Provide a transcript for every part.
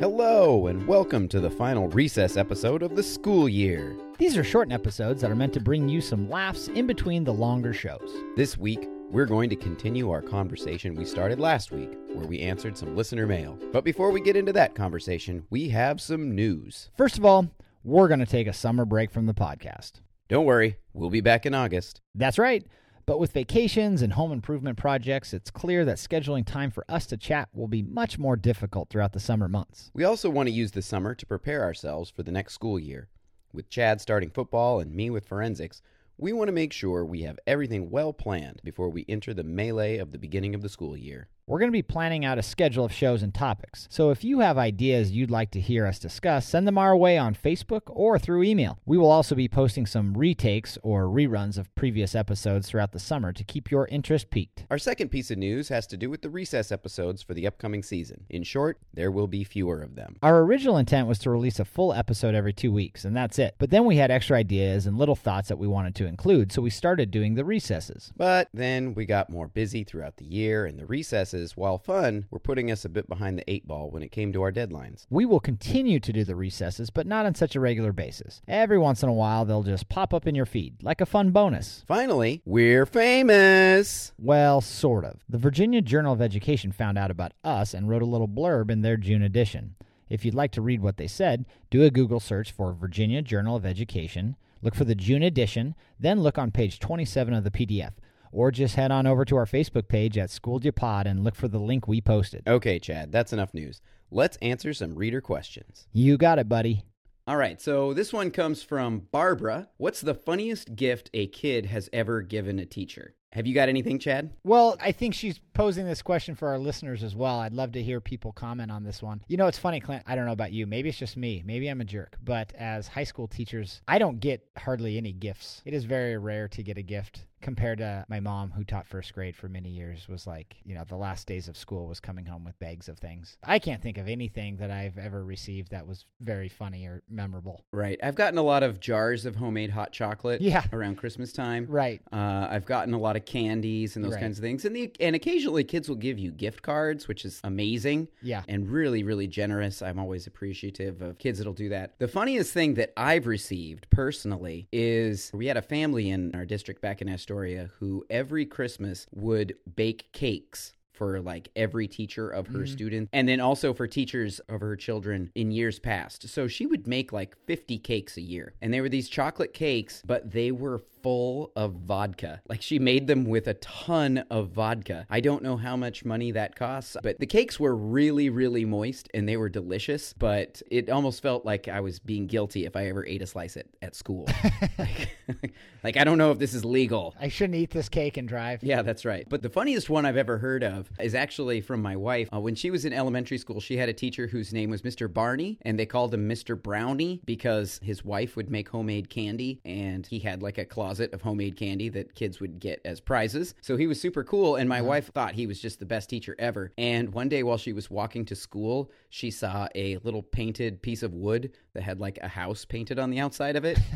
Hello, and welcome to the final recess episode of the school year. These are shortened episodes that are meant to bring you some laughs in between the longer shows. This week, we're going to continue our conversation we started last week, where we answered some listener mail. But before we get into that conversation, we have some news. First of all, we're going to take a summer break from the podcast. Don't worry, we'll be back in August. That's right. But with vacations and home improvement projects, it's clear that scheduling time for us to chat will be much more difficult throughout the summer months. We also want to use the summer to prepare ourselves for the next school year. With Chad starting football and me with forensics, we want to make sure we have everything well planned before we enter the melee of the beginning of the school year. We're going to be planning out a schedule of shows and topics. So if you have ideas you'd like to hear us discuss, send them our way on Facebook or through email. We will also be posting some retakes or reruns of previous episodes throughout the summer to keep your interest piqued. Our second piece of news has to do with the recess episodes for the upcoming season. In short, there will be fewer of them. Our original intent was to release a full episode every two weeks, and that's it. But then we had extra ideas and little thoughts that we wanted to include, so we started doing the recesses. But then we got more busy throughout the year, and the recesses, while fun, were putting us a bit behind the eight ball when it came to our deadlines. We will continue to do the recesses, but not on such a regular basis. Every once in a while, they'll just pop up in your feed, like a fun bonus. Finally, we're famous! Well, sort of. The Virginia Journal of Education found out about us and wrote a little blurb in their June edition. If you'd like to read what they said, do a Google search for Virginia Journal of Education, look for the June edition, then look on page 27 of the PDF. Or just head on over to our Facebook page at Schooled Ya Pod and look for the link we posted. Okay, Chad, that's enough news. Let's answer some reader questions. You got it, buddy. All right, so this one comes from Barbara. What's the funniest gift a kid has ever given a teacher? Have you got anything, Chad? Well, I think she's posing this question for our listeners as well. I'd love to hear people comment on this one. You know, it's funny, Clint. I don't know about you. Maybe it's just me. Maybe I'm a jerk. But as high school teachers, I don't get hardly any gifts. It is very rare to get a gift compared to my mom who taught first grade for many years was like you know the last days of school was coming home with bags of things i can't think of anything that i've ever received that was very funny or memorable Right. I've gotten a lot of jars of homemade hot chocolate Yeah. around Christmas time. right Uh, I've gotten a lot of candies and those Right. kinds of things. And, the, and occasionally kids will give you gift cards, which is amazing. yeah and really, really generous. I'm always appreciative of kids that'll do that. The funniest thing that I've received personally is we had a family in our district back in Astoria who every Christmas would bake cakes. For like every teacher of her mm-hmm. students, and then also for teachers of her children in years past. So she would make like 50 cakes a year. And they were these chocolate cakes, but they were full of vodka. Like she made them with a ton of vodka. I don't know how much money that costs, but the cakes were really, really moist and they were delicious. But it almost felt like I was being guilty if I ever ate a slice at, at school. like, like, I don't know if this is legal. i shouldn't eat this cake and drive Yeah, that's right. But the funniest one I've ever heard of is actually from my wife. Uh, when she was in elementary school, she had a teacher whose name was Mr. Barney, and they called him Mr. Brownie because his wife would make homemade candy, and he had like a closet of homemade candy that kids would get as prizes. So he was super cool, and my wife thought he was just the best teacher ever. And one day while she was walking to school, she saw a little painted piece of wood that had like a house painted on the outside of it.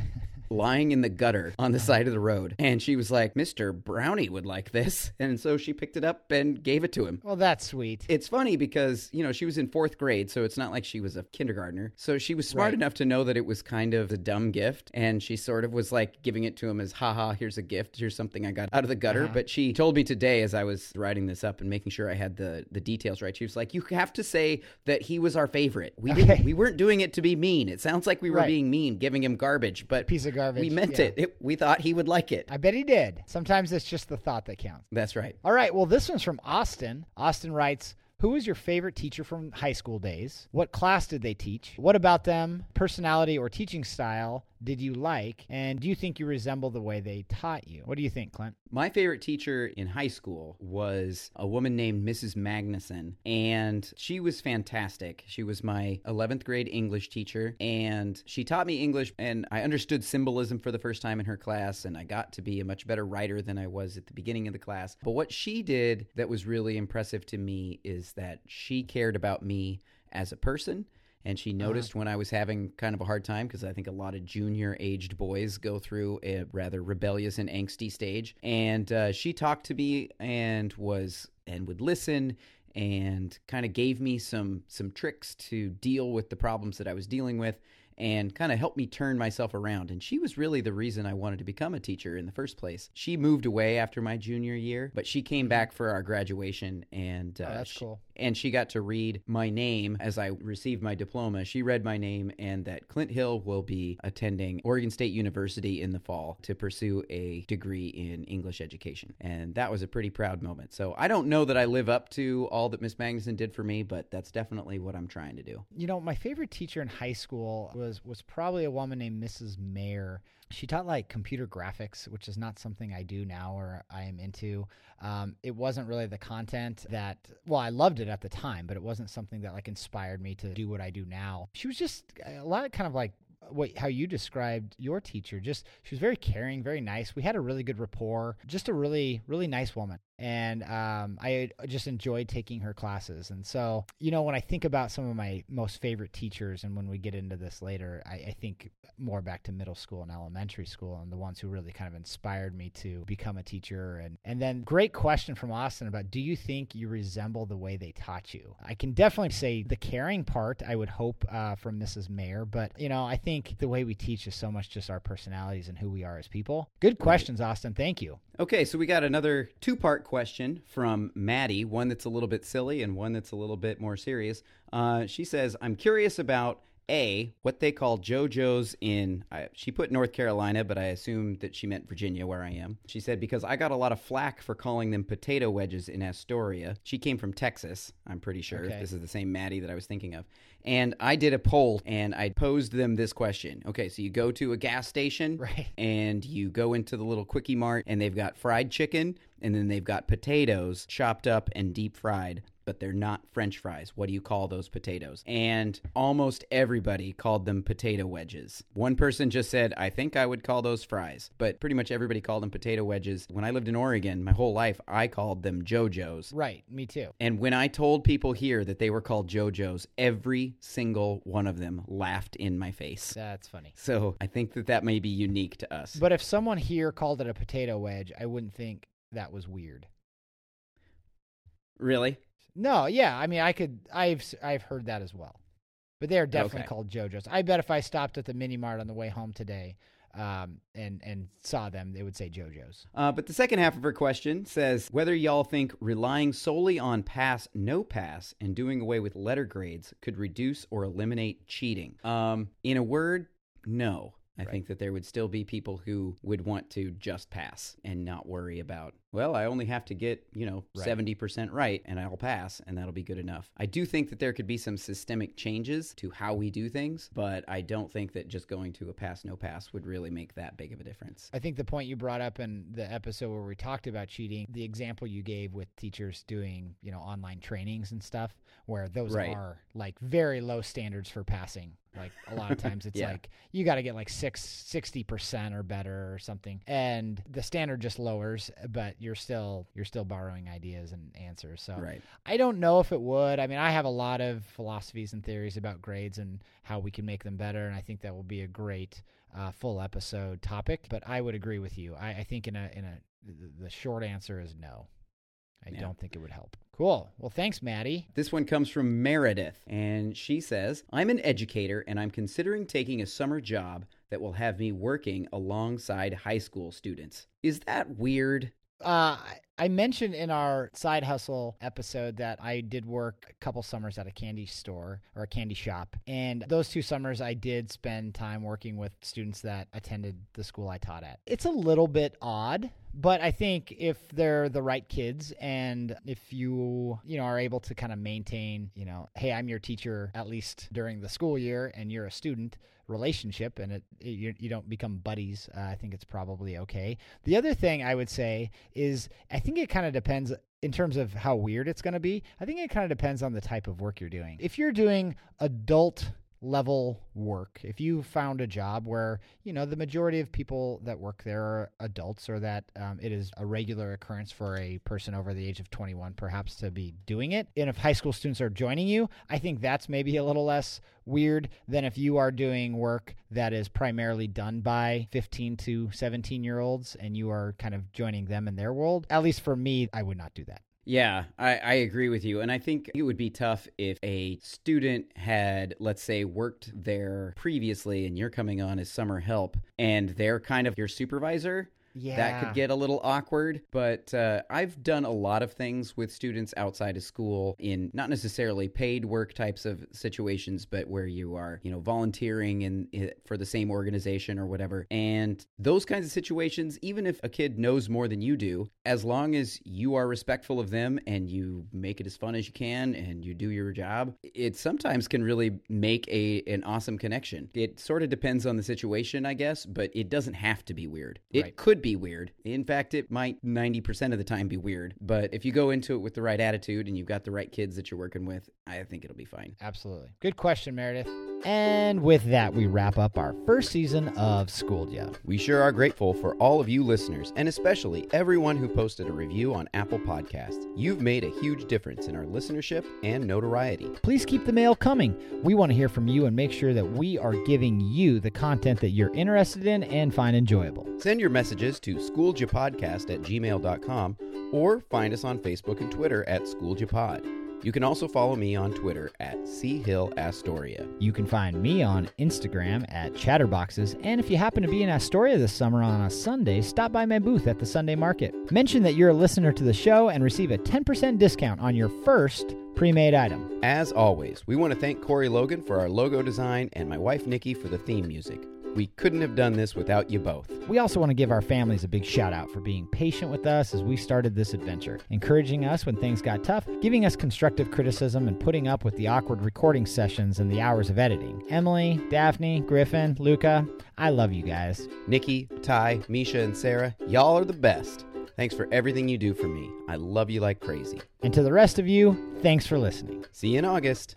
lying in the gutter on the side of the road. And she was like, Mr. Brownie would like this. And so she picked it up and gave it to him. well that's sweet It's funny because, you know, she was in fourth grade, so it's not like she was a kindergartner. So she was smart Right. enough to know that it was kind of a dumb gift. And she sort of was like giving it to him as, haha, here's a gift. Here's something I got out of the gutter. Uh-huh. But she told me today as I was writing this up and making sure I had the, the details right, she was like, you have to say that he was our favorite. We didn't, Okay. we weren't doing it to be mean. It sounds like we were Right. being mean, giving him garbage, but piece of garbage we meant yeah. it. it. We thought he would like it. i bet he did sometimes it's just the thought that counts That's right. All right. Well, this one's from Austin. Austin writes, Who was your favorite teacher from high school days? What class did they teach? What about them, personality or teaching style, did you like? And do you think you resemble the way they taught you? What do you think, Clint? My favorite teacher in high school was a woman named Mrs. Magnuson, and she was fantastic. She was my 11th grade English teacher, and she taught me English, and I understood symbolism for the first time in her class, and I got to be a much better writer than I was at the beginning of the class. But what she did that was really impressive to me is that she cared about me as a person and she noticed when I was having kind of a hard time because I think a lot of junior aged boys go through a rather rebellious and angsty stage. And uh, she talked to me and was and would listen and kind of gave me some some tricks to deal with the problems that I was dealing with and kind of helped me turn myself around. And she was really the reason I wanted to become a teacher in the first place. She moved away after my junior year, but she came back for our graduation and uh, Oh, that's she- cool. And she got to read my name as I received my diploma. She read my name and that Clint Hill will be attending Oregon State University in the fall to pursue a degree in English education. And that was a pretty proud moment. So I don't know that I live up to all that Miss Magnuson did for me, but that's definitely what I'm trying to do. You know, my favorite teacher in high school was was probably a woman named Mrs. Mayer. She taught like computer graphics, which is not something I do now or I am into. Um, it wasn't really the content that, well, I loved it at the time, but it wasn't something that like inspired me to do what I do now. She was just a lot of kind of like what how you described your teacher. Just she was very caring, very nice. We had a really good rapport. Just a really really nice woman, and um, I just enjoyed taking her classes. And so you know when I think about some of my most favorite teachers, and when we get into this later, I, I think more back to middle school and elementary school, and the ones who really kind of inspired me to become a teacher. And and then great question from Austin about do you think you resemble the way they taught you? I can definitely say the caring part. I would hope uh, from Mrs. Mayer, but you know I think the way we teach is so much just our personalities and who we are as people. Good questions, Austin. Thank you. Okay, so we got another two part question from Maddie, one that's a little bit silly and one that's a little bit more serious. Uh, she says, I'm curious about A, what they call JoJo's in, I, she put North Carolina, but I assume that she meant Virginia, where I am. She said, because I got a lot of flack for calling them potato wedges in Astoria. She came from Texas, I'm pretty sure. Okay. This is the same Maddie that I was thinking of. And I did a poll and I posed them this question. Okay, so you go to a gas station Right. and you go into the little quickie mart and they've got fried chicken and then they've got potatoes chopped up and deep fried but they're not french fries what do you call those potatoes and almost everybody called them potato wedges one person just said i think i would call those fries but pretty much everybody called them potato wedges when i lived in oregon my whole life i called them jojos Right. Me too. and when I told people here that they were called JoJo's, every single one of them laughed in my face. That's funny. So I think that that may be unique to us. But if someone here called it a potato wedge, I wouldn't think that was weird. really? No, yeah, I mean, I could, I've, I've heard that as well. But they are definitely Okay. called JoJo's. I bet if I stopped at the mini mart on the way home today, um, and and saw them, they would say JoJo's. Uh, but the second half of her question says whether y'all think relying solely on pass, no pass, and doing away with letter grades could reduce or eliminate cheating. Um, in a word, no. I Right. think that there would still be people who would want to just pass and not worry about, well, I only have to get, you know, Right. 70% right and I'll pass and that'll be good enough. I do think that there could be some systemic changes to how we do things, but I don't think that just going to a pass, no pass would really make that big of a difference. I think the point you brought up in the episode where we talked about cheating, the example you gave with teachers doing, you know, online trainings and stuff, where those Right. are like very low standards for passing. Like a lot of times it's Yeah. like you got to get like six, 60% or better or something. And the standard just lowers, but you're still you're still borrowing ideas and answers. So Right. I don't know if it would. I mean, I have a lot of philosophies and theories about grades and how we can make them better, and I think that will be a great uh, full episode topic. But I would agree with you. I, I think in a in a the, the short answer is no. I Yeah. don't think it would help. Cool. Well, thanks, Maddie. This one comes from Meredith, and she says, I'm an educator and I'm considering taking a summer job that will have me working alongside high school students. Is that weird? Uh, I- I mentioned in our side hustle episode that I did work a couple summers at a candy store or a candy shop. And those two summers, I did spend time working with students that attended the school I taught at. It's a little bit odd. But I think if they're the right kids and if you, you know, are able to kind of maintain, you know, hey, I'm your teacher at least during the school year and you're a student relationship and it, it you, you don't become buddies, uh, I think it's probably okay. The other thing I would say is I think it kind of depends in terms of how weird it's going to be. I think it kind of depends on the type of work you're doing. If you're doing adult level work, if you found a job where, you know, the majority of people that work there are adults or that um, it is a regular occurrence for a person over the age of 21 perhaps to be doing it, and if high school students are joining you, I think that's maybe a little less weird than if you are doing work that is primarily done by 15 to 17 year olds and you are kind of joining them in their world. At least for me, I would not do that. Yeah, I, I agree with you. And I think it would be tough if a student had, let's say, worked there previously and you're coming on as summer help and they're kind of your supervisor. Yeah. That could get a little awkward, but uh, I've done a lot of things with students outside of school in not necessarily paid work types of situations, but where you are, you know, volunteering in, in for the same organization or whatever. And those kinds of situations, even if a kid knows more than you do, as long as you are respectful of them and you make it as fun as you can and you do your job, it sometimes can really make a an awesome connection. It sort of depends on the situation, I guess, but it doesn't have to be weird. It Right. could be weird. In fact, it might 90% of the time be weird. But if you go into it with the right attitude and you've got the right kids that you're working with, I think it'll be fine. Absolutely. Good question, Meredith. And with that, we wrap up our first season of Schooled Ya. We sure are grateful for all of you listeners, and especially everyone who posted a review on Apple Podcasts. You've made a huge difference in our listenership and notoriety. Please keep the mail coming. We want to hear from you and make sure that we are giving you the content that you're interested in and find enjoyable. Send your messages to schooledyapodcast at gmail.com or find us on Facebook and Twitter at schooledyapod. You can also follow me on Twitter at Hill Astoria. You can find me on Instagram at Chatterboxes, and if you happen to be in Astoria this summer on a Sunday, stop by my booth at the Sunday Market. Mention that you're a listener to the show and receive a 10% discount on your first pre-made item. As always, we want to thank Corey Logan for our logo design and my wife Nikki for the theme music. We couldn't have done this without you both. We also want to give our families a big shout out for being patient with us as we started this adventure, encouraging us when things got tough, giving us constructive criticism, and putting up with the awkward recording sessions and the hours of editing. Emily, Daphne, Griffin, Luca, I love you guys. Nikki, Ty, Misha, and Sarah, y'all are the best. Thanks for everything you do for me. I love you like crazy. And to the rest of you, thanks for listening. See you in August.